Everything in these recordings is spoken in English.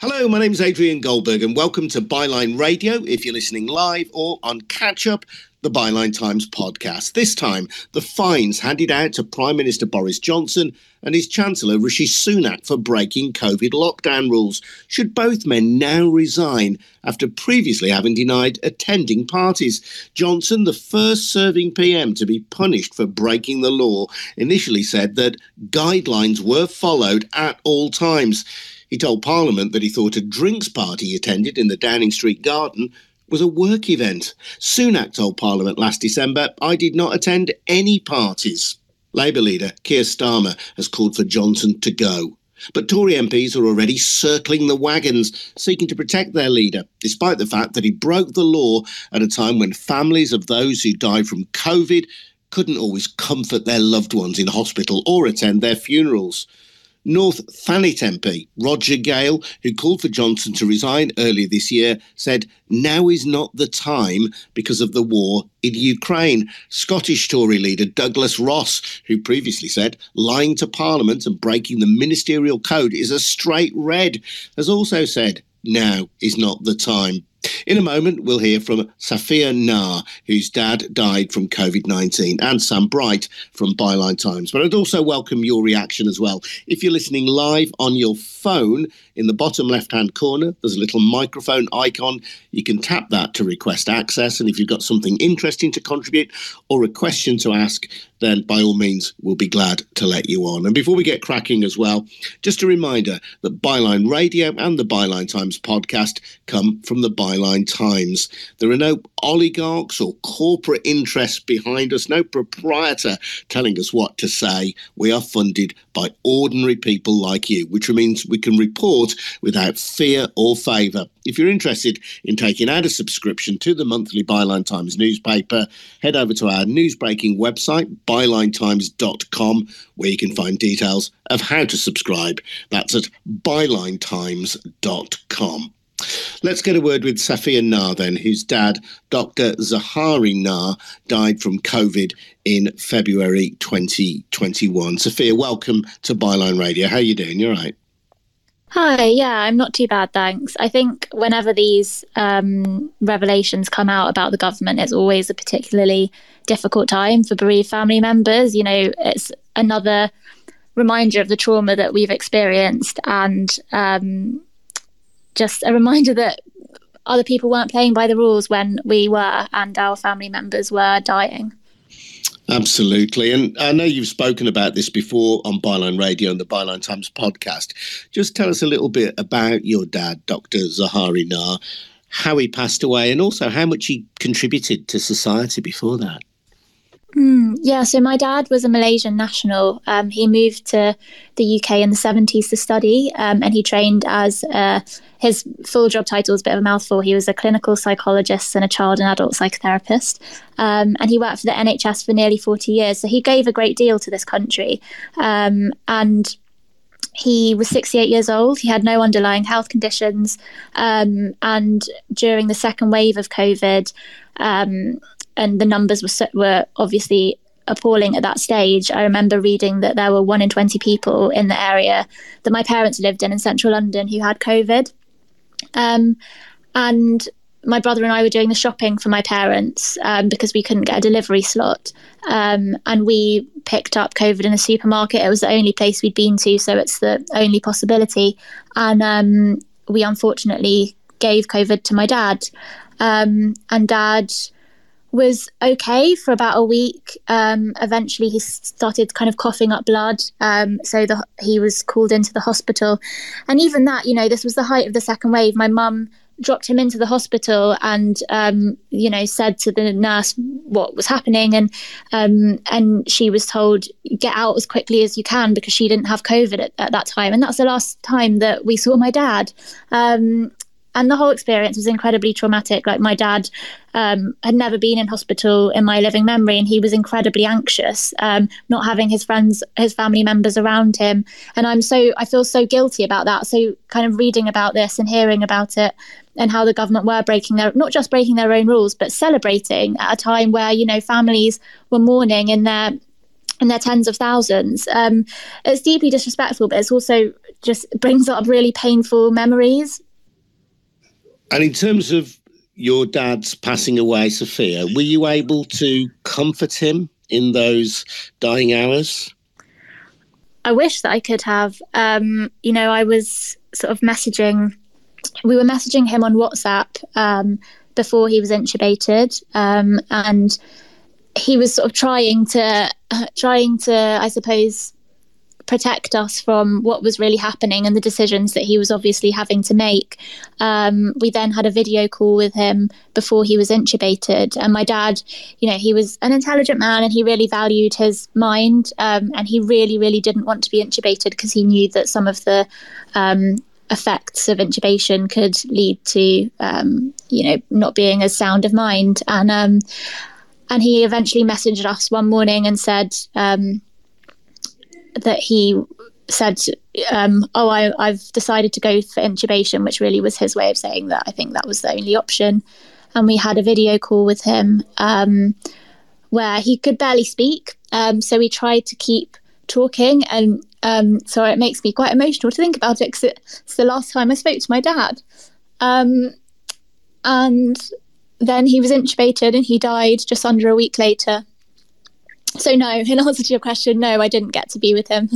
Hello, my name is Adrian Goldberg, and welcome to Byline Radio. If you're listening live or on catch up, the Byline Times podcast. This time, the fines handed out to Prime Minister Boris Johnson and his Chancellor Rishi Sunak for breaking COVID lockdown rules. Should both men now resign after previously having denied attending parties? Johnson, the first serving PM to be punished for breaking the law, initially said that guidelines were followed at all times. He told Parliament that he thought a drinks party he attended in the Downing Street garden was a work event. Sunak told Parliament last December, I did not attend any parties. Labour leader Keir Starmer has called for Johnson to go. But Tory MPs are already circling the wagons, seeking to protect their leader, despite the fact that he broke the law at a time when families of those who died from COVID couldn't always comfort their loved ones in hospital or attend their funerals. North Thanet MP Roger Gale, who called for Johnson to resign earlier this year, said now is not the time because of the war in Ukraine. Scottish Tory leader Douglas Ross, who previously said lying to Parliament and breaking the ministerial code is a straight red, has also said now is not the time. In a moment, we'll hear from Safia Ngah, whose dad died from COVID 19, and Sam Bright from Byline Times. But I'd also welcome your reaction as well. If you're listening live on your phone, in the bottom left hand corner, there's a little microphone icon. You can tap that to request access. And if you've got something interesting to contribute or a question to ask, then by all means, we'll be glad to let you on. And before we get cracking as well, just a reminder that Byline Radio and the Byline Times podcast come from the Byline Times. There are no oligarchs or corporate interests behind us, no proprietor telling us what to say. We are funded by ordinary people like you, which means we can report without fear or favour. If you're interested in taking out a subscription to the monthly Byline Times newspaper, head over to our newsbreaking website, bylinetimes.com, where you can find details of how to subscribe. That's at bylinetimes.com. Let's get a word with Safia Ngah then, whose dad, Dr. Zahari Ngah, died from COVID in February 2021. Safia, welcome to Byline Radio. How are you doing? You're right. Hi, yeah, I'm not too bad, thanks. I think whenever these um, revelations come out about the government, it's always a particularly difficult time for bereaved family members. You know, it's another reminder of the trauma that we've experienced and um, just a reminder that other people weren't playing by the rules when we were and our family members were dying. Absolutely. And I know you've spoken about this before on Byline Radio and the Byline Times podcast. Just tell us a little bit about your dad, Dr. Zahari Ngah, how he passed away, and also how much he contributed to society before that. Mm, yeah, so my dad was a Malaysian national. Um, he moved to the UK in the 70s to study, um, and he trained as uh, his full job title is a bit of a mouthful. He was a clinical psychologist and a child and adult psychotherapist. Um, and he worked for the NHS for nearly 40 years. So he gave a great deal to this country. Um, and he was 68 years old. He had no underlying health conditions. Um, and during the second wave of COVID, um, and the numbers were were obviously appalling at that stage. I remember reading that there were one in 20 people in the area that my parents lived in in central London who had COVID. Um, and my brother and I were doing the shopping for my parents um, because we couldn't get a delivery slot. Um, and we picked up COVID in a supermarket. It was the only place we'd been to, so it's the only possibility. And um, we unfortunately gave COVID to my dad. Um, and dad was okay for about a week. Um, eventually, he started kind of coughing up blood. Um, so the, he was called into the hospital. And even that, you know, this was the height of the second wave. My mum dropped him into the hospital and, um, you know, said to the nurse what was happening. And, um, and she was told, get out as quickly as you can because she didn't have COVID at, at that time. And that's the last time that we saw my dad. Um, and the whole experience was incredibly traumatic. Like my dad um, had never been in hospital in my living memory, and he was incredibly anxious, um, not having his friends, his family members around him. And I'm so I feel so guilty about that. So kind of reading about this and hearing about it, and how the government were breaking their not just breaking their own rules, but celebrating at a time where you know families were mourning in their in they're tens of thousands. Um, it's deeply disrespectful, but it's also just brings up really painful memories. And in terms of your dad's passing away, Sophia, were you able to comfort him in those dying hours? I wish that I could have. Um, you know, I was sort of messaging, we were messaging him on WhatsApp um, before he was intubated. Um, and he was sort of trying to, uh, trying to, I suppose, protect us from what was really happening and the decisions that he was obviously having to make. Um, we then had a video call with him before he was intubated. And my dad, you know, he was an intelligent man and he really valued his mind. Um, and he really, really didn't want to be intubated because he knew that some of the um, effects of intubation could lead to, um, you know, not being as sound of mind. And um, and he eventually messaged us one morning and said, um, that he said, um, "Oh, I, have decided to go for intubation," which really was his way of saying that I think that was the only option. And we had a video call with him um, where he could barely speak, um, so we tried to keep talking, and um, so it makes me quite emotional to think about it because it's the last time I spoke to my dad. Um, and then he was intubated and he died just under a week later. So, no, in answer to your question, no, I didn't get to be with him.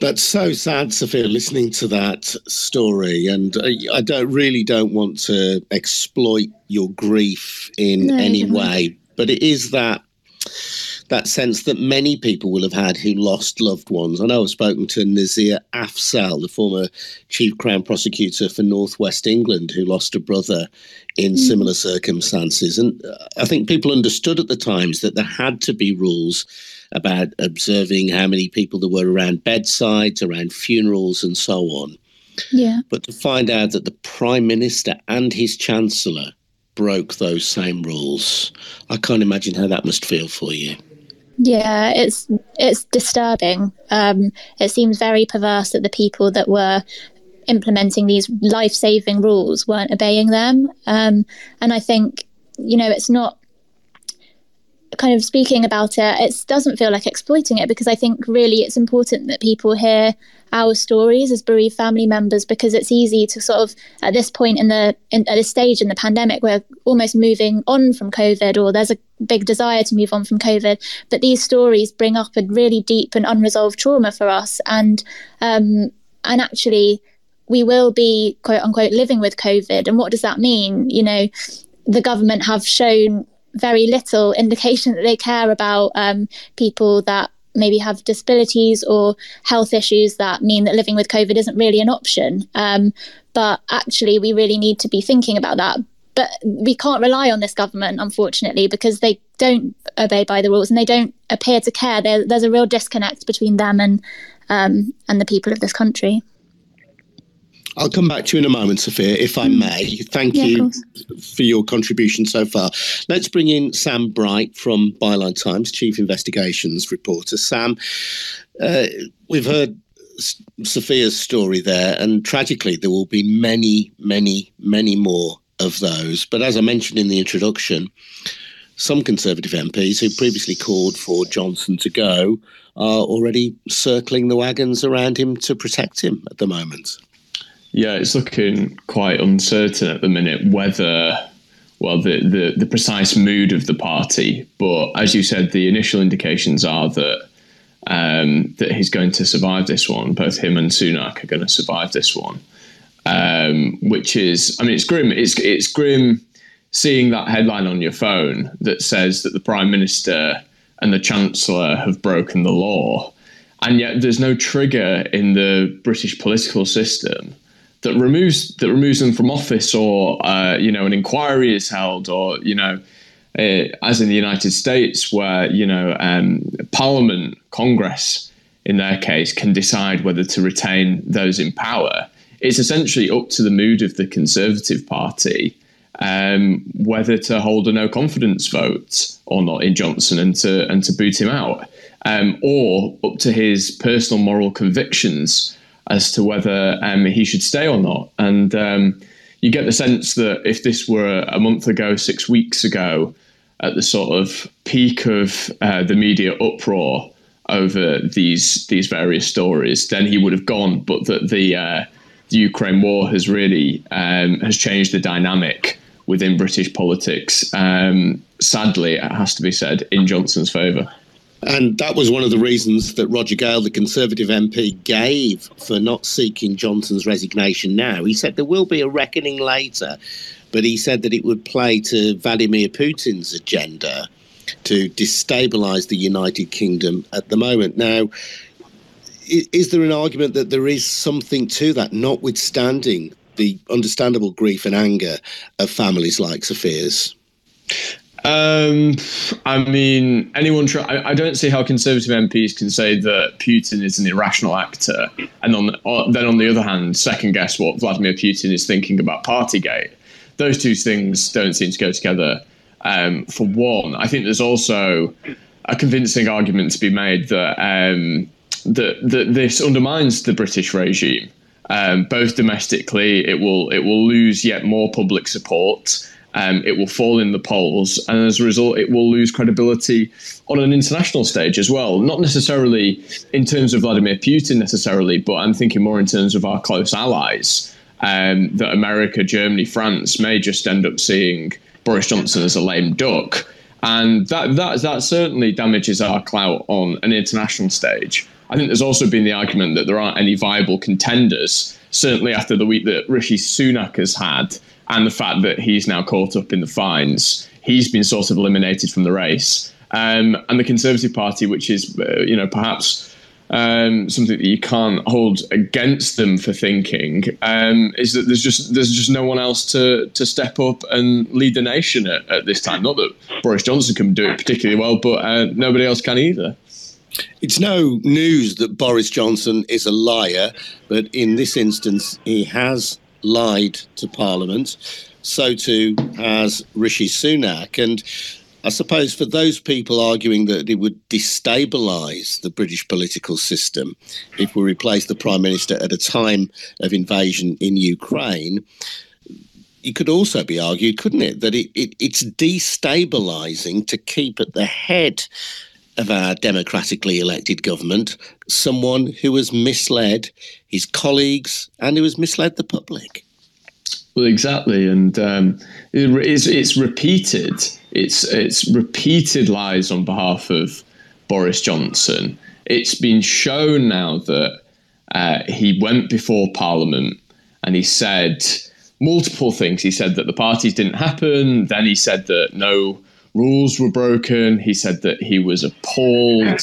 That's so sad, Sophia, listening to that story. And I don't really don't want to exploit your grief in no, any way, but it is that that sense that many people will have had who lost loved ones. I know I've spoken to Nazir Afzal, the former chief crown prosecutor for Northwest England, who lost a brother in mm. similar circumstances. And uh, I think people understood at the times that there had to be rules about observing how many people there were around bedsides, around funerals, and so on. Yeah. But to find out that the Prime Minister and his Chancellor broke those same rules, I can't imagine how that must feel for you. Yeah, it's it's disturbing. Um, it seems very perverse that the people that were implementing these life-saving rules weren't obeying them. Um, and I think you know it's not kind of speaking about it. It doesn't feel like exploiting it because I think really it's important that people hear our stories as bereaved family members because it's easy to sort of at this point in the in, at this stage in the pandemic we're almost moving on from covid or there's a big desire to move on from covid but these stories bring up a really deep and unresolved trauma for us and um and actually we will be quote unquote living with covid and what does that mean you know the government have shown very little indication that they care about um, people that maybe have disabilities or health issues that mean that living with COVID isn't really an option. Um, but actually, we really need to be thinking about that. But we can't rely on this government, unfortunately, because they don't obey by the rules and they don't appear to care. There, there's a real disconnect between them and um, and the people of this country. I'll come back to you in a moment, Sophia, if I mm. may. Thank yeah, you for your contribution so far. Let's bring in Sam Bright from Byline Times, Chief Investigations Reporter. Sam, uh, we've heard Sophia's story there, and tragically, there will be many, many, many more of those. But as I mentioned in the introduction, some Conservative MPs who previously called for Johnson to go are already circling the wagons around him to protect him at the moment. Yeah, it's looking quite uncertain at the minute whether, well, the, the, the precise mood of the party. But as you said, the initial indications are that um, that he's going to survive this one. Both him and Sunak are going to survive this one, um, which is, I mean, it's grim. It's it's grim seeing that headline on your phone that says that the prime minister and the chancellor have broken the law, and yet there's no trigger in the British political system that removes that removes them from office, or uh, you know, an inquiry is held, or you know, uh, as in the United States, where you know, um, Parliament, Congress, in their case, can decide whether to retain those in power. It's essentially up to the mood of the Conservative Party um, whether to hold a no confidence vote or not in Johnson and to and to boot him out, um, or up to his personal moral convictions as to whether um, he should stay or not. And um, you get the sense that if this were a month ago, six weeks ago, at the sort of peak of uh, the media uproar over these these various stories, then he would have gone. But that the uh, the Ukraine war has really um, has changed the dynamic within British politics. Um, sadly, it has to be said in Johnson's favour. And that was one of the reasons that Roger Gale, the Conservative MP, gave for not seeking Johnson's resignation now. He said there will be a reckoning later, but he said that it would play to Vladimir Putin's agenda to destabilise the United Kingdom at the moment. Now, is there an argument that there is something to that, notwithstanding the understandable grief and anger of families like Sophia's? Um, I mean, anyone. Try, I, I, don't see how conservative MPs can say that Putin is an irrational actor, and on uh, then on the other hand, second guess what Vladimir Putin is thinking about Partygate. Those two things don't seem to go together. Um, for one, I think there's also a convincing argument to be made that um, that, that this undermines the British regime, um, both domestically. It will it will lose yet more public support um, it will fall in the polls, and as a result, it will lose credibility on an international stage as well. Not necessarily in terms of Vladimir Putin necessarily, but I'm thinking more in terms of our close allies. Um, that America, Germany, France may just end up seeing Boris Johnson as a lame duck, and that that that certainly damages our clout on an international stage. I think there's also been the argument that there aren't any viable contenders. Certainly after the week that Rishi Sunak has had, and the fact that he's now caught up in the fines, he's been sort of eliminated from the race. Um, and the Conservative Party, which is, uh, you know, perhaps um, something that you can't hold against them for thinking, um, is that there's just there's just no one else to to step up and lead the nation at, at this time. Not that Boris Johnson can do it particularly well, but uh, nobody else can either. It's no news that Boris Johnson is a liar, but in this instance, he has lied to Parliament. So too has Rishi Sunak. And I suppose for those people arguing that it would destabilise the British political system if we replace the Prime Minister at a time of invasion in Ukraine, it could also be argued, couldn't it, that it, it, it's destabilising to keep at the head of our democratically elected government someone who has misled his colleagues and who has misled the public. Well, exactly, and um, it's it's repeated. It's it's repeated lies on behalf of Boris Johnson. It's been shown now that uh, he went before Parliament and he said multiple things. He said that the parties didn't happen. Then he said that no rules were broken. He said that he was appalled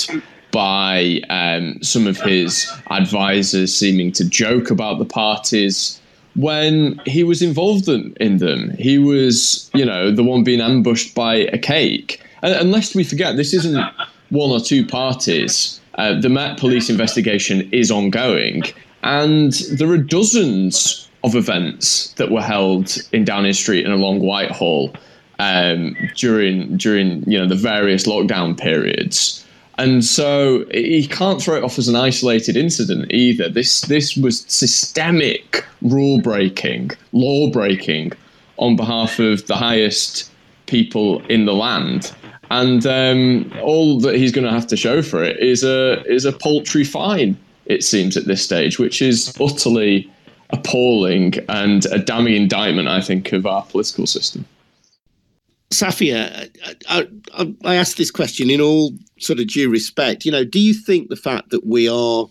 by um, some of his advisors seeming to joke about the parties when he was involved in, in them. He was, you know, the one being ambushed by a cake. And, and lest we forget, this isn't one or two parties. Uh, the Met Police investigation is ongoing, and there are dozens of events that were held in Downing Street and along Whitehall um, during during you know the various lockdown periods. And so he can't throw it off as an isolated incident either. This this was systemic rule breaking, law breaking on behalf of the highest people in the land. And um, all that he's going to have to show for it is a is a paltry fine. It seems at this stage, which is utterly appalling and a damning indictment, I think, of our political system. Safia, I, I, I asked this question in all sort of due respect. You know, do you think the fact that we are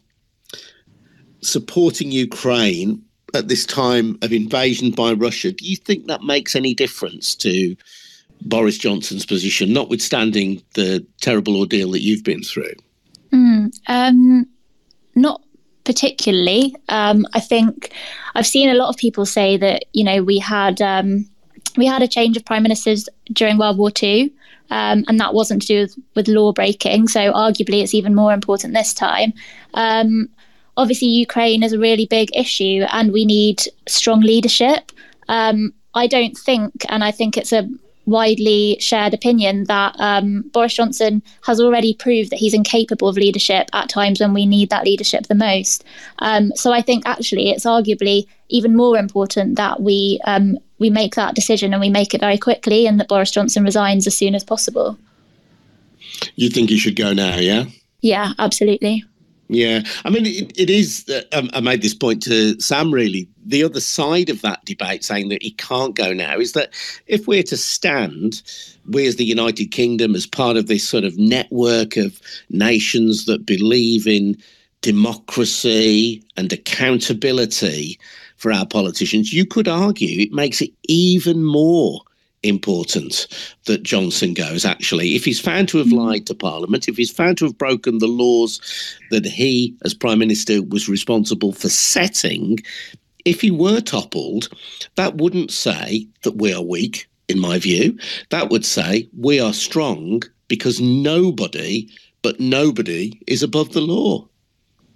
supporting Ukraine at this time of invasion by Russia, do you think that makes any difference to Boris Johnson's position, notwithstanding the terrible ordeal that you've been through? Mm, um, not particularly. Um, I think I've seen a lot of people say that you know we had um, we had a change of prime ministers during World War II, um, and that wasn't to do with, with, law breaking. So arguably, it's even more important this time. Um, obviously, Ukraine is a really big issue, and we need strong leadership. Um, I don't think, and I think it's a widely shared opinion that um, Boris Johnson has already proved that he's incapable of leadership at times when we need that leadership the most. Um, so I think actually it's arguably even more important that we um, we make that decision and we make it very quickly, and that Boris Johnson resigns as soon as possible. You think he should go now? Yeah. Yeah, absolutely. Yeah, I mean, it, it is. Uh, um, I made this point to Sam. Really, the other side of that debate, saying that he can't go now, is that if we're to stand, we as the United Kingdom, as part of this sort of network of nations that believe in democracy and accountability for our politicians, you could argue it makes it even more important that Johnson goes, actually. If he's found to have lied to Parliament, if he's found to have broken the laws that he, as Prime Minister, was responsible for setting, if he were toppled, that wouldn't say that we are weak, in my view. That would say we are strong because nobody, but nobody, is above the law.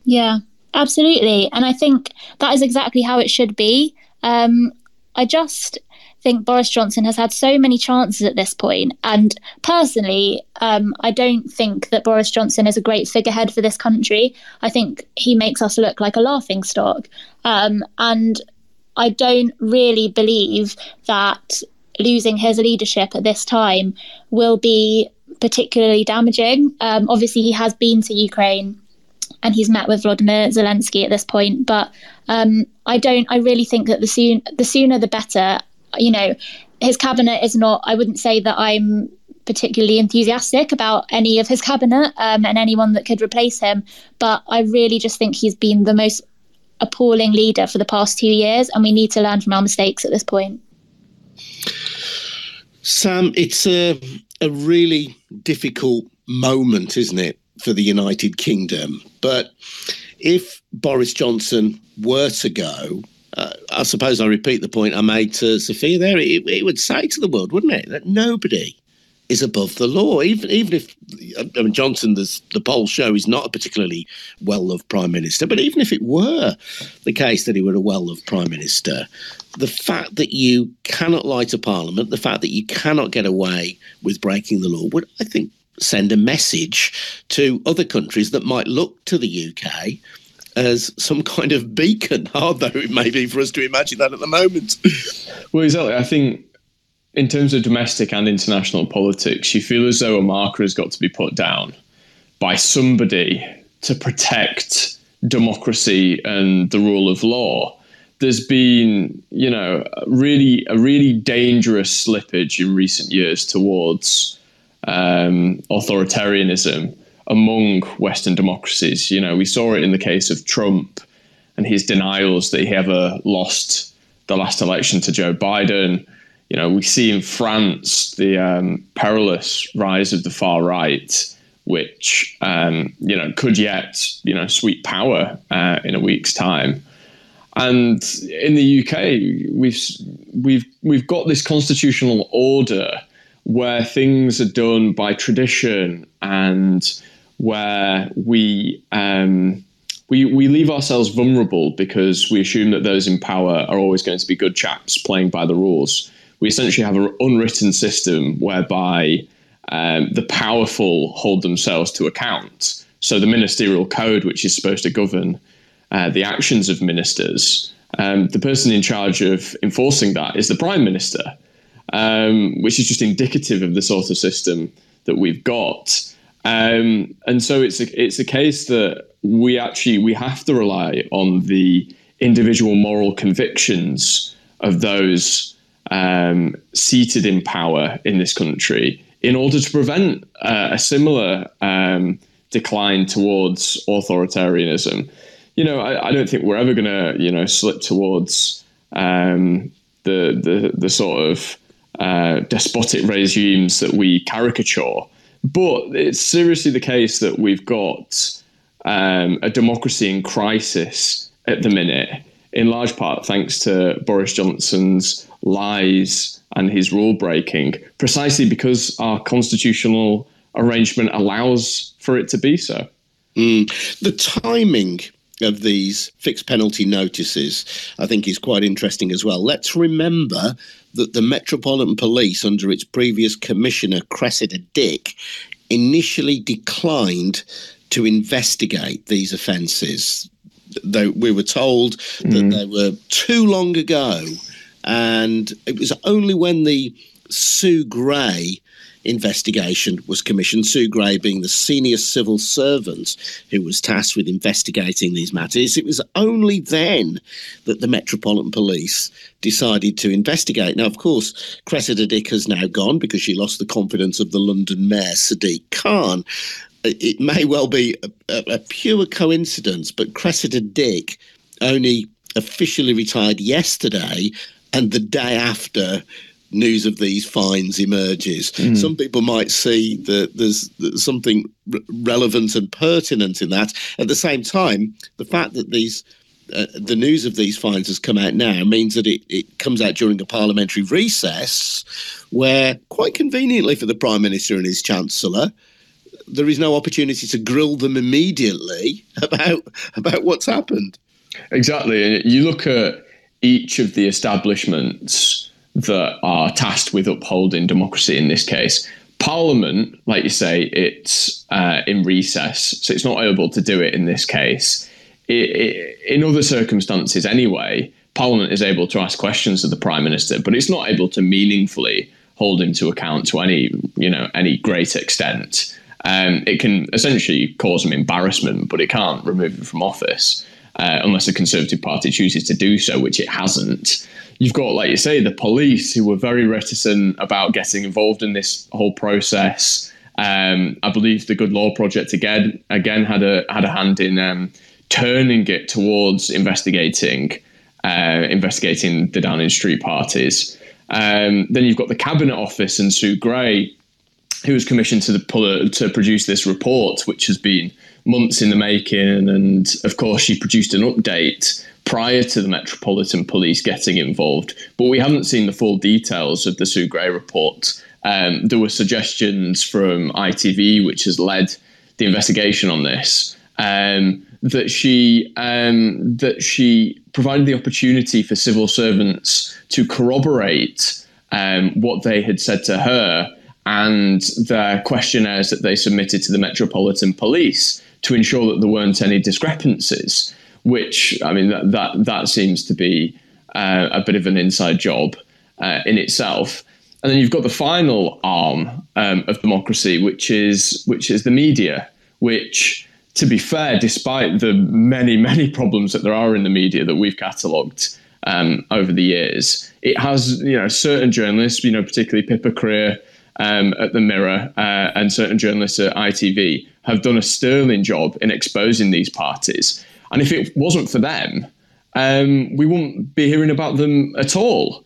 Yeah, absolutely. And I think that is exactly how it should be. Um, I just think Boris Johnson has had so many chances at this point. And personally, um, I don't think that Boris Johnson is a great figurehead for this country. I think he makes us look like a laughing stock. Um, and I don't really believe that losing his leadership at this time will be particularly damaging. Um, obviously, he has been to Ukraine and he's met with Vladimir Zelensky at this point. But um, I don't. I really think that the soon the sooner the better you know, his cabinet is not, I wouldn't say that I'm particularly enthusiastic about any of his cabinet um, and anyone that could replace him. But I really just think he's been the most appalling leader for the past two years, and we need to learn from our mistakes at this point. Sam, it's a, a really difficult moment, isn't it, for the United Kingdom? But if Boris Johnson were to go, uh, I suppose I repeat the point I made to Sophia there. It, it, would say to the world, wouldn't it, that nobody is above the law. Even even if I mean, Johnson, the polls show, is not a particularly well loved prime minister, but even if it were the case that he were a well loved prime minister, the fact that you cannot lie to Parliament, the fact that you cannot get away with breaking the law, would I think send a message to other countries that might look to the UK as some kind of beacon, hard though it may be for us to imagine that at the moment. well, exactly. I think in terms of domestic and international politics, you feel as though a marker has got to be put down by somebody to protect democracy and the rule of law. There's been, you know, really a really dangerous slippage in recent years towards um, authoritarianism among Western democracies. You know, we saw it in the case of Trump and his denials that he ever lost the last election to Joe Biden. You know, we see in France the um, perilous rise of the far right, which um, you know could yet you know sweep power uh, in a week's time. And in the UK, we've we've we've got this constitutional order where things are done by tradition and where we um, we we leave ourselves vulnerable because we assume that those in power are always going to be good chaps playing by the rules. We essentially have an unwritten system whereby um, the powerful hold themselves to account. So the ministerial code, which is supposed to govern uh, the actions of ministers, um, the person in charge of enforcing that is the prime minister, um, which is just indicative of the sort of system that we've got. Um, and so it's a, it's a case that we actually we have to rely on the individual moral convictions of those um, seated in power in this country in order to prevent uh, a similar um, decline towards authoritarianism. You know, I, I don't think we're ever going to you know slip towards um, the, the the sort of uh, despotic regimes that we caricature. But it's seriously the case that we've got um, a democracy in crisis at the minute, in large part thanks to Boris Johnson's lies and his rule breaking, precisely because our constitutional arrangement allows for it to be so. Mm. The timing of these fixed penalty notices, I think is quite interesting as well. Let's remember that the Metropolitan Police, under its previous commissioner, Cressida Dick, initially declined to investigate these offences. Though we were told that mm. they were too long ago, and it was only when the Sue Gray investigation was commissioned, Sue Gray being the senior civil servant who was tasked with investigating these matters. It was only then that the Metropolitan Police decided to investigate. Now, of course, Cressida Dick has now gone because she lost the confidence of the London Mayor, Sadiq Khan. It may well be a, a, a pure coincidence, but Cressida Dick only officially retired yesterday and the day after news of these fines emerges. Mm. Some people might see that there's, something relevant and pertinent in that. At the same time, the fact that these uh, the news of these fines has come out now means that it, it comes out during a parliamentary recess where, quite conveniently for the Prime Minister and his Chancellor, there is no opportunity to grill them immediately about about what's happened. Exactly. And you look at each of the establishments that are tasked with upholding democracy in this case. Parliament, like you say, it's uh, in recess, so it's not able to do it in this case. In other circumstances, anyway, Parliament is able to ask questions of the Prime Minister, but it's not able to meaningfully hold him to account to any, you know, any great extent. Um, it can essentially cause him embarrassment, but it can't remove him from office uh, unless the Conservative Party chooses to do so, which it hasn't you've got, like you say, the police who were very reticent about getting involved in this whole process. Um, I believe the Good Law Project again again had a had a hand in um, turning it towards investigating uh, investigating the Downing Street parties. Um, then you've got the Cabinet Office and Sue Gray, who was commissioned to the, to produce this report, which has been months in the making. And of course, she produced an update prior to the Metropolitan Police getting involved, but we haven't seen the full details of the Sue Gray report. Um, there were suggestions from ITV, which has led the investigation on this, um, that she um, that she provided the opportunity for civil servants to corroborate um, what they had said to her and the questionnaires that they submitted to the Metropolitan Police to ensure that there weren't any discrepancies which I mean that that, that seems to be uh, a bit of an inside job uh, in itself. And then you've got the final arm um, of democracy, which is which is the media, which, to be fair, despite the many many problems that there are in the media that we've catalogued um, over the years, it has you know certain journalists, you know particularly Pippa Crerar um, at the Mirror uh, and certain journalists at ITV have done a sterling job in exposing these parties. And if it wasn't for them, um, we wouldn't be hearing about them at all.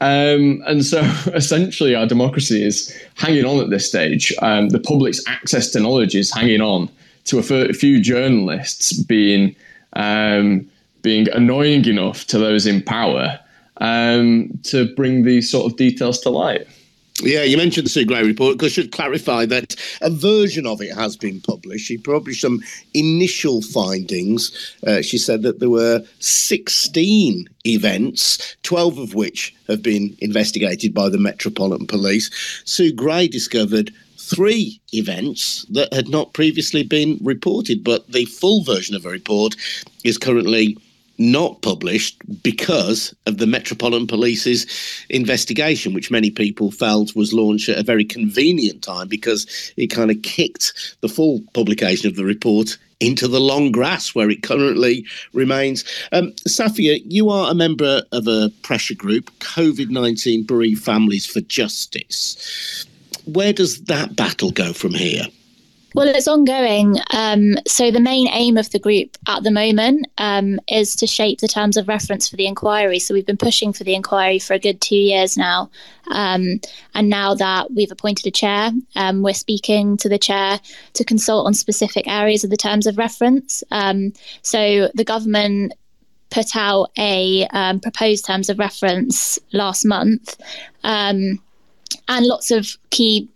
Um, and so essentially, our democracy is hanging on at this stage. Um, the public's access to knowledge is hanging on to a few journalists being um, being annoying enough to those in power um, to bring these sort of details to light. Yeah, you mentioned the Sue Gray report. Because I should clarify that a version of it has been published. She published some initial findings. Uh, she said that there were 16 events, 12 of which have been investigated by the Metropolitan Police. Sue Gray discovered three events that had not previously been reported, but the full version of the report is currently not published because of the Metropolitan Police's investigation, which many people felt was launched at a very convenient time because it kind of kicked the full publication of the report into the long grass where it currently remains. Um, Safia, you are a member of a pressure group, COVID 19 Bereaved Families for Justice. Where does that battle go from here? Well, it's ongoing. Um, so, the main aim of the group at the moment um, is to shape the terms of reference for the inquiry. So, we've been pushing for the inquiry for a good two years now. Um, and now that we've appointed a chair, um, we're speaking to the chair to consult on specific areas of the terms of reference. Um, so, the government put out a um, proposed terms of reference last month. And lots of key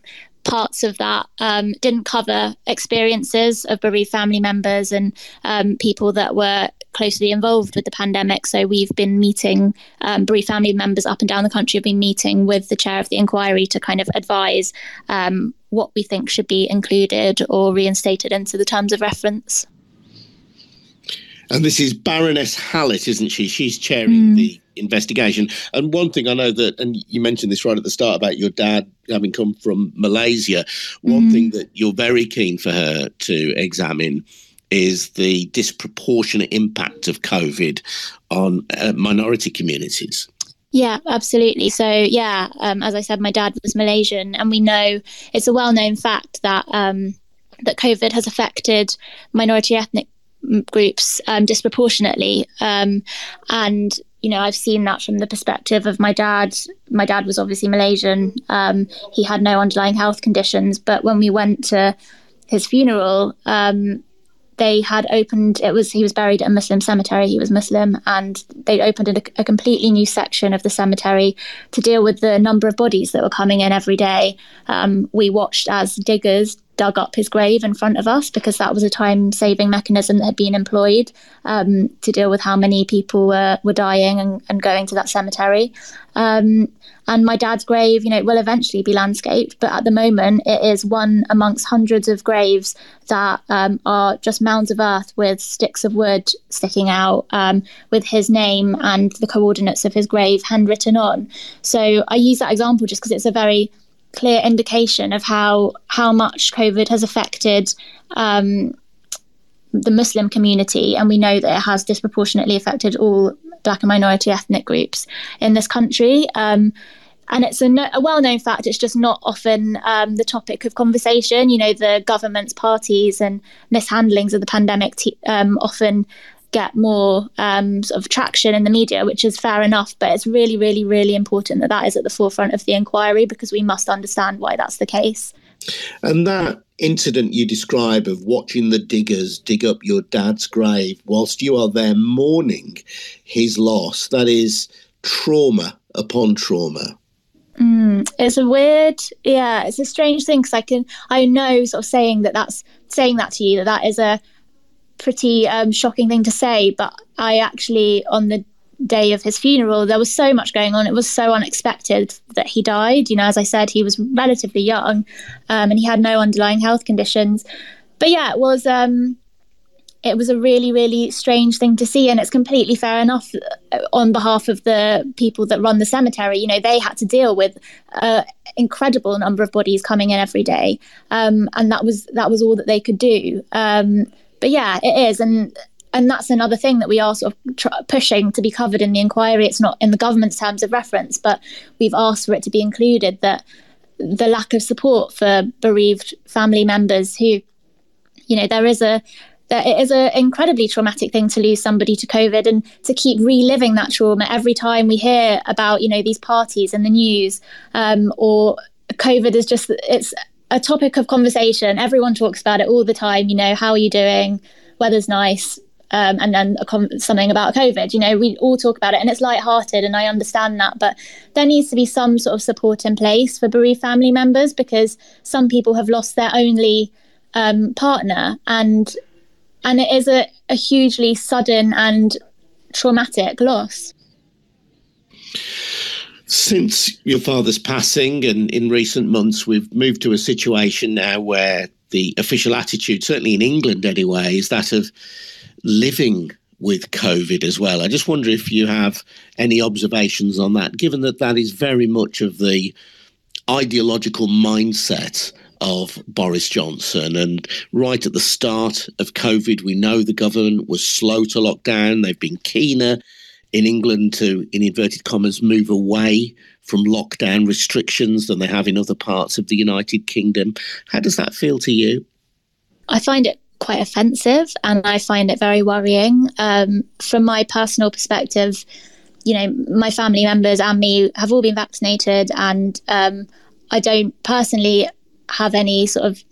parts of that um, didn't cover experiences of bereaved family members and um, people that were closely involved with the pandemic. So we've been meeting um, bereaved family members up and down the country have been meeting with the chair of the inquiry to kind of advise um, what we think should be included or reinstated into the terms of reference. And this is Baroness Hallett, isn't she? She's chairing mm. the investigation. And one thing I know that, and you mentioned this right at the start about your dad having come from Malaysia. One mm. thing that you're very keen for her to examine is the disproportionate impact of COVID on uh, minority communities. Yeah, absolutely. So, yeah, um, as I said, my dad was Malaysian, and we know it's a well known fact that. Um, that COVID has affected minority ethnic groups um, disproportionately. Um, and you know, I've seen that from the perspective of my dad. My dad was obviously Malaysian. Um, he had no underlying health conditions, but when we went to his funeral, um, they had opened. It was he was buried at a Muslim cemetery. He was Muslim, and they opened a, a completely new section of the cemetery to deal with the number of bodies that were coming in every day. Um, we watched as diggers dug up his grave in front of us because that was a time saving mechanism that had been employed um, to deal with how many people were, were dying and, and going to that cemetery. Um, and my dad's grave, you know, will eventually be landscaped, but at the moment it is one amongst hundreds of graves that um, are just mounds of earth with sticks of wood sticking out um, with his name and the coordinates of his grave handwritten on. So I use that example just because it's a very clear indication of how how much COVID has affected um, the Muslim community, and we know that it has disproportionately affected all Black and minority ethnic groups in this country. Um, and it's a, no, a, well-known fact. It's just not often um, the topic of conversation. You know, the government's parties and mishandlings of the pandemic um, often get more um, sort of traction in the media, which is fair enough. But it's really, really, really important that that is at the forefront of the inquiry because we must understand why that's the case. And that incident you describe of watching the diggers dig up your dad's grave whilst you are there mourning his loss, that is trauma upon trauma. Mm, it's a weird, yeah, it's a strange thing because I can, I know, sort of saying that that's saying that to you that that is a pretty um, shocking thing to say, but I actually, on the day of his funeral, there was so much going on. It was so unexpected that he died. You know, as I said, he was relatively young um, and he had no underlying health conditions. But yeah, it was. Um, it was a really, really strange thing to see, and it's completely fair enough uh, on behalf of the people that run the cemetery. You know, they had to deal with an incredible number of bodies coming in every day, um, and that was that was all that they could do. But yeah, it is, and and that's another thing that we are sort of tr- pushing to be covered in the inquiry. It's not in the government's terms of reference, but we've asked for it to be included. That the lack of support for bereaved family members who, you know, there is a that it is an incredibly traumatic thing to lose somebody to COVID and to keep reliving that trauma every time we hear about, you know, these parties in the news um, or COVID is just, it's a topic of conversation. Everyone talks about it all the time. You know, how are you doing? Weather's nice. Um, and then com- something about COVID. You know, we all talk about it and it's light-hearted, and I understand that. But there needs to be some sort of support in place for bereaved family members because some people have lost their only um, partner, and and it is a, a hugely sudden and traumatic loss since your father's passing and in recent months we've moved to a situation now where the official attitude certainly in england anyway is that of living with covid as well i just wonder if you have any observations on that given that that is very much of the ideological mindset of Boris Johnson. And right at the start of COVID, we know the government was slow to lock down. They've been keener in England to, in inverted commas, move away from lockdown restrictions than they have in other parts of the United Kingdom. How does that feel to you? I find it quite offensive and I find it very worrying. Um, from my personal perspective, you know, my family members and me have all been vaccinated, and um, I don't personally have any sort of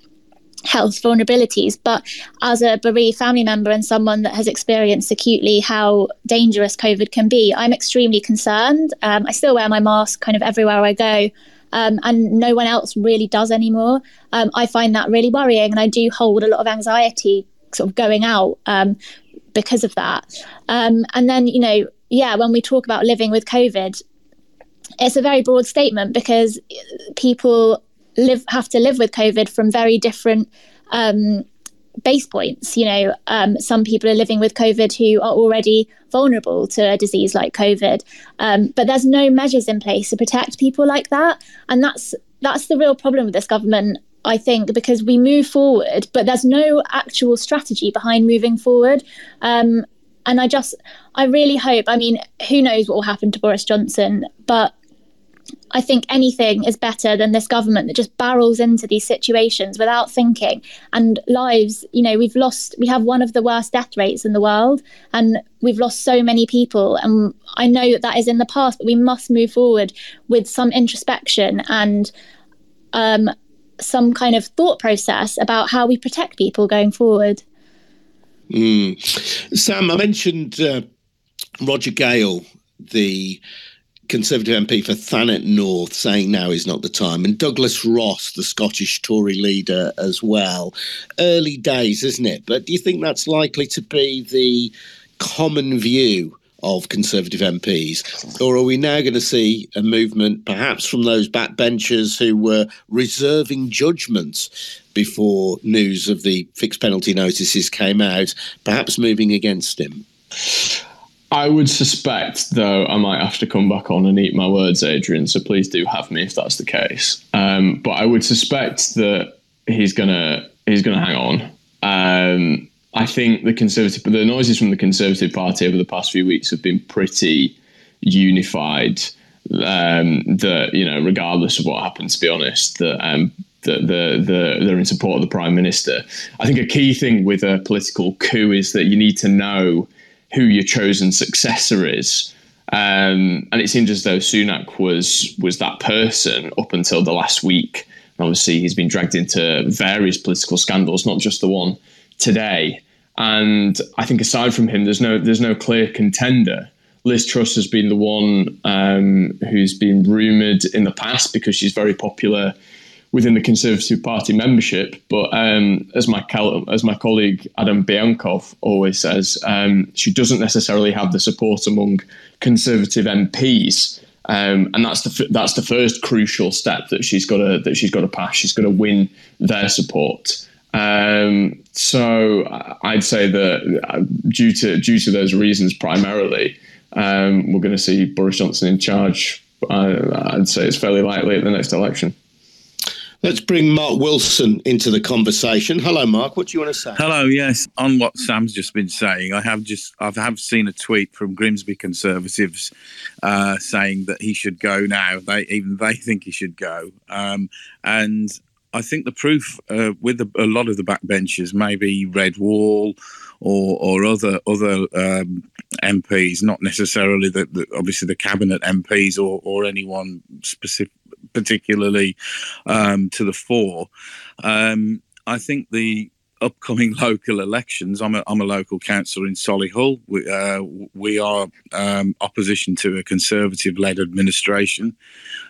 health vulnerabilities. But as a bereaved family member and someone that has experienced acutely how dangerous COVID can be, I'm extremely concerned. Um, I still wear my mask kind of everywhere I go. um, and no one else really does anymore. Um, I find that really worrying, and I do hold a lot of anxiety sort of going out um, because of that. Um, and then, you know, yeah, when we talk about living with COVID, it's a very broad statement because people live have to live with COVID from very different um, base points. You know, um, some people are living with COVID who are already vulnerable to a disease like COVID, um, but there's no measures in place to protect people like that, and that's that's the real problem with this government. I think because we move forward, but there's no actual strategy behind moving forward. Um, and I just, I really hope. I mean, who knows what will happen to Boris Johnson, but I think anything is better than this government that just barrels into these situations without thinking. And lives, you know, we've lost, we have one of the worst death rates in the world, and we've lost so many people. And I know that that is in the past, but we must move forward with some introspection and um, some kind of thought process about how we protect people going forward. Mm. Sam, I mentioned uh, Roger Gale, the Conservative MP for Thanet North, saying now is not the time, and Douglas Ross, the Scottish Tory leader, as well. Early days, isn't it? But do you think that's likely to be the common view of Conservative MPs? Or are we now going to see a movement, perhaps from those backbenchers who were reserving judgments before news of the fixed penalty notices came out, perhaps moving against him? I would suspect, though, I might have to come back on and eat my words, Adrian. So please do have me if that's the case. Um, but I would suspect that he's gonna he's gonna hang on. Um, I think the conservative, the noises from the Conservative Party over the past few weeks have been pretty unified. Um, that you know, regardless of what happens, to be honest, that um, the, the, the, they're in support of the prime minister. I think a key thing with a political coup is that you need to know who your chosen successor is. Um, and it seems as though Sunak was was that person up until the last week. Obviously, he's been dragged into various political scandals, not just the one today. And I think aside from him, there's no there's no clear contender. Liz Truss has been the one um, who's been rumoured in the past because she's very popular within the Conservative Party membership. But um, as my as my colleague Adam Bienkov always says, um, she doesn't necessarily have the support among Conservative MPs. Um, and that's the that's the first crucial step that she's got to that she's got to pass. She's got to win their support. Um, so I'd say that uh, due to due to those reasons primarily, um, we're going to see Boris Johnson in charge. Uh, I'd say it's fairly likely at the next election. Let's bring Mark Wilson into the conversation. Hello, Mark. What do you want to say? Hello. Yes, on what Sam's just been saying, I have just I have seen a tweet from Grimsby Conservatives uh, saying that he should go now. They even they think he should go, um, and I think the proof uh, with a, a, lot of the backbenchers, maybe Red Wall or or other other um, MPs, not necessarily the, the, obviously the cabinet MPs or or anyone specific particularly um, to the fore. Um, I think the upcoming local elections. I'm a, I'm a local councillor in Solihull. We, uh, we are um, opposition to a conservative led administration,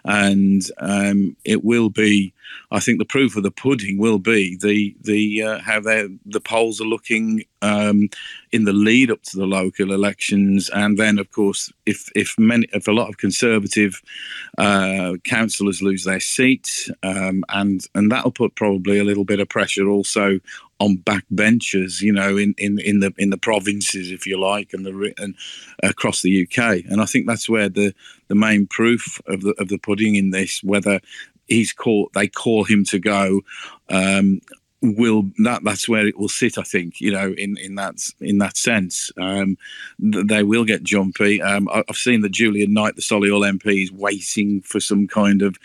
and um, it will be. I think the proof of the pudding will be the the uh, how the polls are looking um, in the lead up to the local elections, and then of course if if many if a lot of conservative uh, councillors lose their seats, um, and and that'll put probably a little bit of pressure also on backbenchers, you know, in, in, in the in the provinces, if you like, and the and across the UK. And I think that's where the the main proof of the of the pudding in this, whether he's called they call him to go um, will that that's where it will sit i think you know in in that in that sense. Um, they will get jumpy. Um, i've seen that julian knight the solihull mp is waiting for some kind of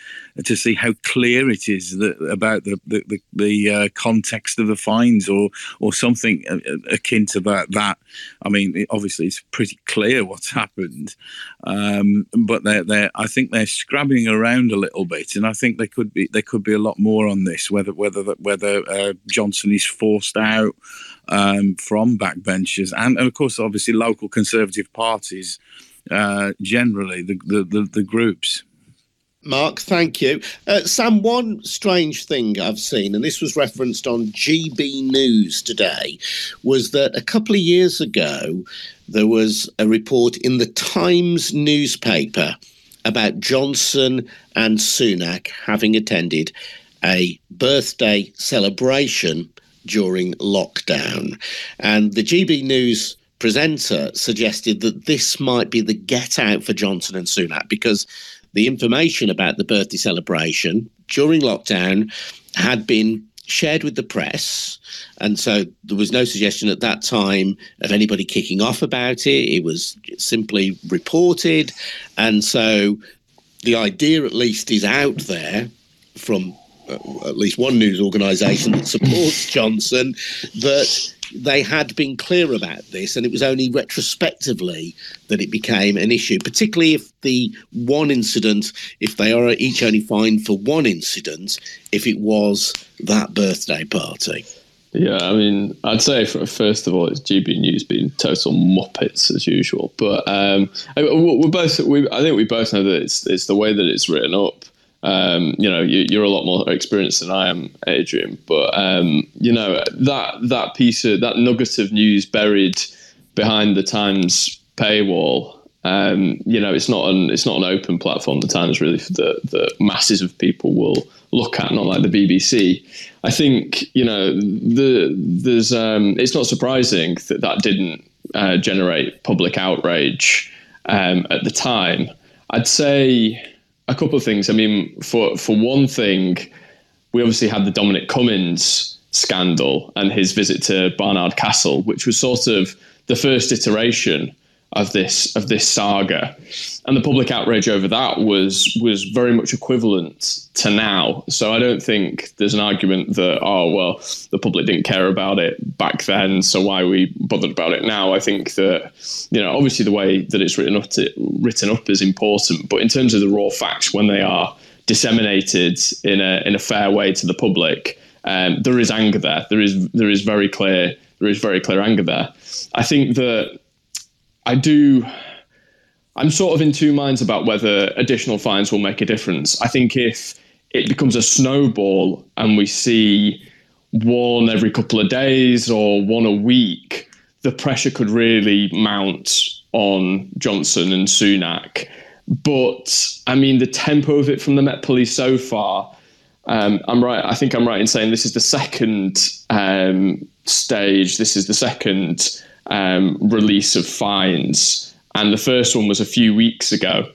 to see how clear it is that, about the the, the, the uh, context of the fines or or something akin to that that i mean obviously it's pretty clear what's happened. Um, but they're, they're i think they're scrabbling around a little bit and i think they could be there could be a lot more on this whether whether whether uh, Johnson is forced out um, from backbenchers, and, and, of course, obviously, local Conservative parties uh, generally, the, the, the, the groups. Mark, thank you. Uh, Sam, one strange thing I've seen, and this was referenced on GB News today, was that a couple of years ago there was a report in the Times newspaper about Johnson and Sunak having attended a birthday celebration during lockdown. And the GB News presenter suggested that this might be the get out for Johnson and Sunak because the information about the birthday celebration during lockdown had been shared with the press. And so there was no suggestion at that time of anybody kicking off about it. It was simply reported. And so the idea, at least, is out there from at least one news organisation that supports Johnson that they had been clear about this, and it was only retrospectively that it became an issue, particularly if the one incident, if they are each only fined for one incident, if it was that birthday party. Yeah, I mean, I'd say first of all, it's GB News being total muppets as usual. But um, we're both, we, I think we both know that it's it's the way that it's written up. Um, you know, you, are a lot more experienced than I am, Adrian. But um, you know that that piece of that nugget of news buried behind the Times paywall. Um, you know, it's not an it's not an open platform. The Times really that the masses of people will look at, not like the BBC. I think you know the there's um, it's not surprising that that didn't uh, generate public outrage um, at the time. I'd say a couple of things. I mean, for for one thing, we obviously had the Dominic Cummings scandal and his visit to Barnard Castle, which was sort of the first iteration of this of this saga, and the public outrage over that was was very much equivalent to now. So I don't think there's an argument that oh well the public didn't care about it back then, so why are we bothered about it now? I think that you know obviously the way that it's written up to, written up is important, but in terms of the raw facts when they are disseminated in a in a fair way to the public, um, there is anger there. There is there is very clear there is very clear anger there. I think that I do. I'm sort of in two minds about whether additional fines will make a difference. I think if it becomes a snowball and we see one every couple of days or one a week, the pressure could really mount on Johnson and Sunak. But I mean, the tempo of it from the Met Police so far, um, I'm right. I think I'm right in saying this is the second um, stage. This is the second um, release of fines, and the first one was a few weeks ago.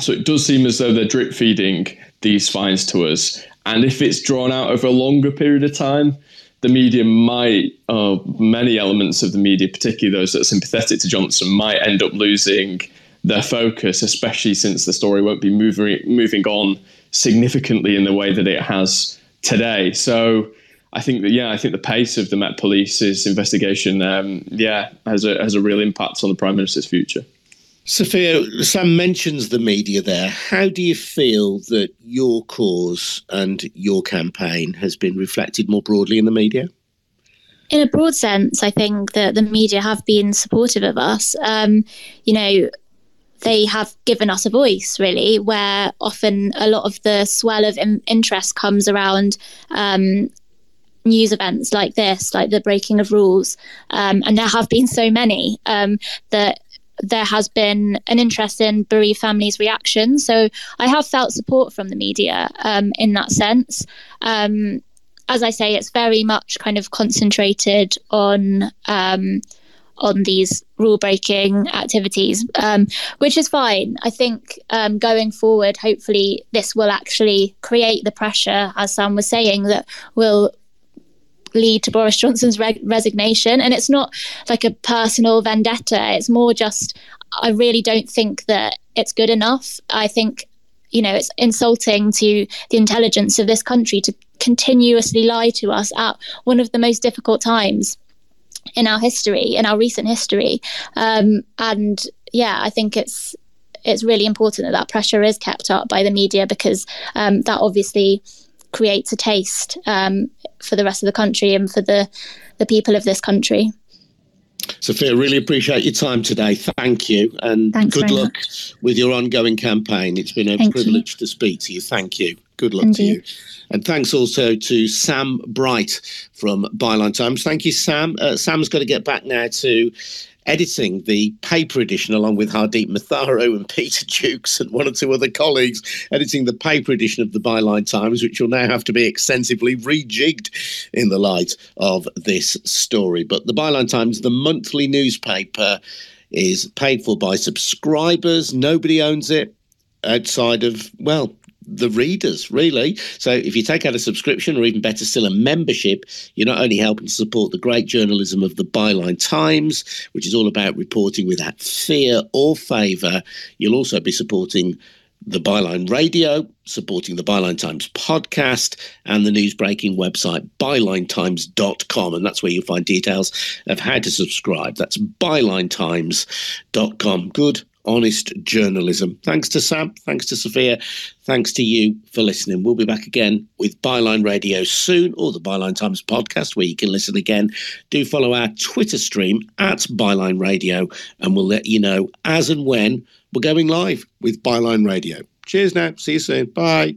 So it does seem as though they're drip feeding these fines to us, and if it's drawn out over a longer period of time, the media might, uh, many elements of the media, particularly those that are sympathetic to Johnson, might end up losing their focus, especially since the story won't be moving moving on significantly in the way that it has today. So I think that yeah, I think the pace of the Met Police's investigation, um, yeah, has a has a real impact on the Prime Minister's future. Sophia, Sam mentions the media there. How do you feel that your cause and your campaign has been reflected more broadly in the media? In a broad sense, I think that the media have been supportive of us. Um, you know, they have given us a voice, really, where often a lot of the swell of in- interest comes around um, news events like this, like the breaking of rules, um, and there have been so many um, that there has been an interest in bereaved families' reactions. So I have felt support from the media um, in that sense. Um, as I say, it's very much kind of concentrated on um, on these rule breaking activities, um, which is fine. I think um, going forward, hopefully, this will actually create the pressure, as Sam was saying, that will lead to Boris Johnson's re- resignation. And it's not like a personal vendetta. It's more just, I really don't think that it's good enough. I think, you know, it's insulting to the intelligence of this country to continuously lie to us at one of the most difficult times in our history, in our recent history. Um, and yeah, I think it's it's really important that that pressure is kept up by the media because um, that obviously creates a taste um, for the rest of the country and for the the people of this country. Sophia, really appreciate your time today. Thank you, and Thanks good luck much. with your ongoing campaign. It's been a Thank privilege you. to speak to you. Thank you. Good luck and to you. you. And thanks also to Sam Bright from Byline Times. Thank you, Sam. Uh, Sam's got to get back now to editing the paper edition along with Hardeep Matharu and Peter Jukes and one or two other colleagues, editing the paper edition of the Byline Times, which will now have to be extensively rejigged in the light of this story. But the Byline Times, the monthly newspaper, is paid for by subscribers. Nobody owns it outside of, well, the readers, really. So if you take out a subscription, or even better still, a membership, you're not only helping to support the great journalism of the Byline Times, which is all about reporting without fear or favour, you'll also be supporting the Byline Radio, supporting the Byline Times podcast, and the news breaking website, bylinetimes.com. And that's where you'll find details of how to subscribe. That's bylinetimes.com. Good honest journalism. Thanks to Sam. Thanks to Sophia. Thanks to you for listening. We'll be back again with Byline Radio soon, or the Byline Times podcast, where you can listen again. Do follow our Twitter stream at Byline Radio, and we'll let you know as and when we're going live with Byline Radio. Cheers now. See you soon. Bye.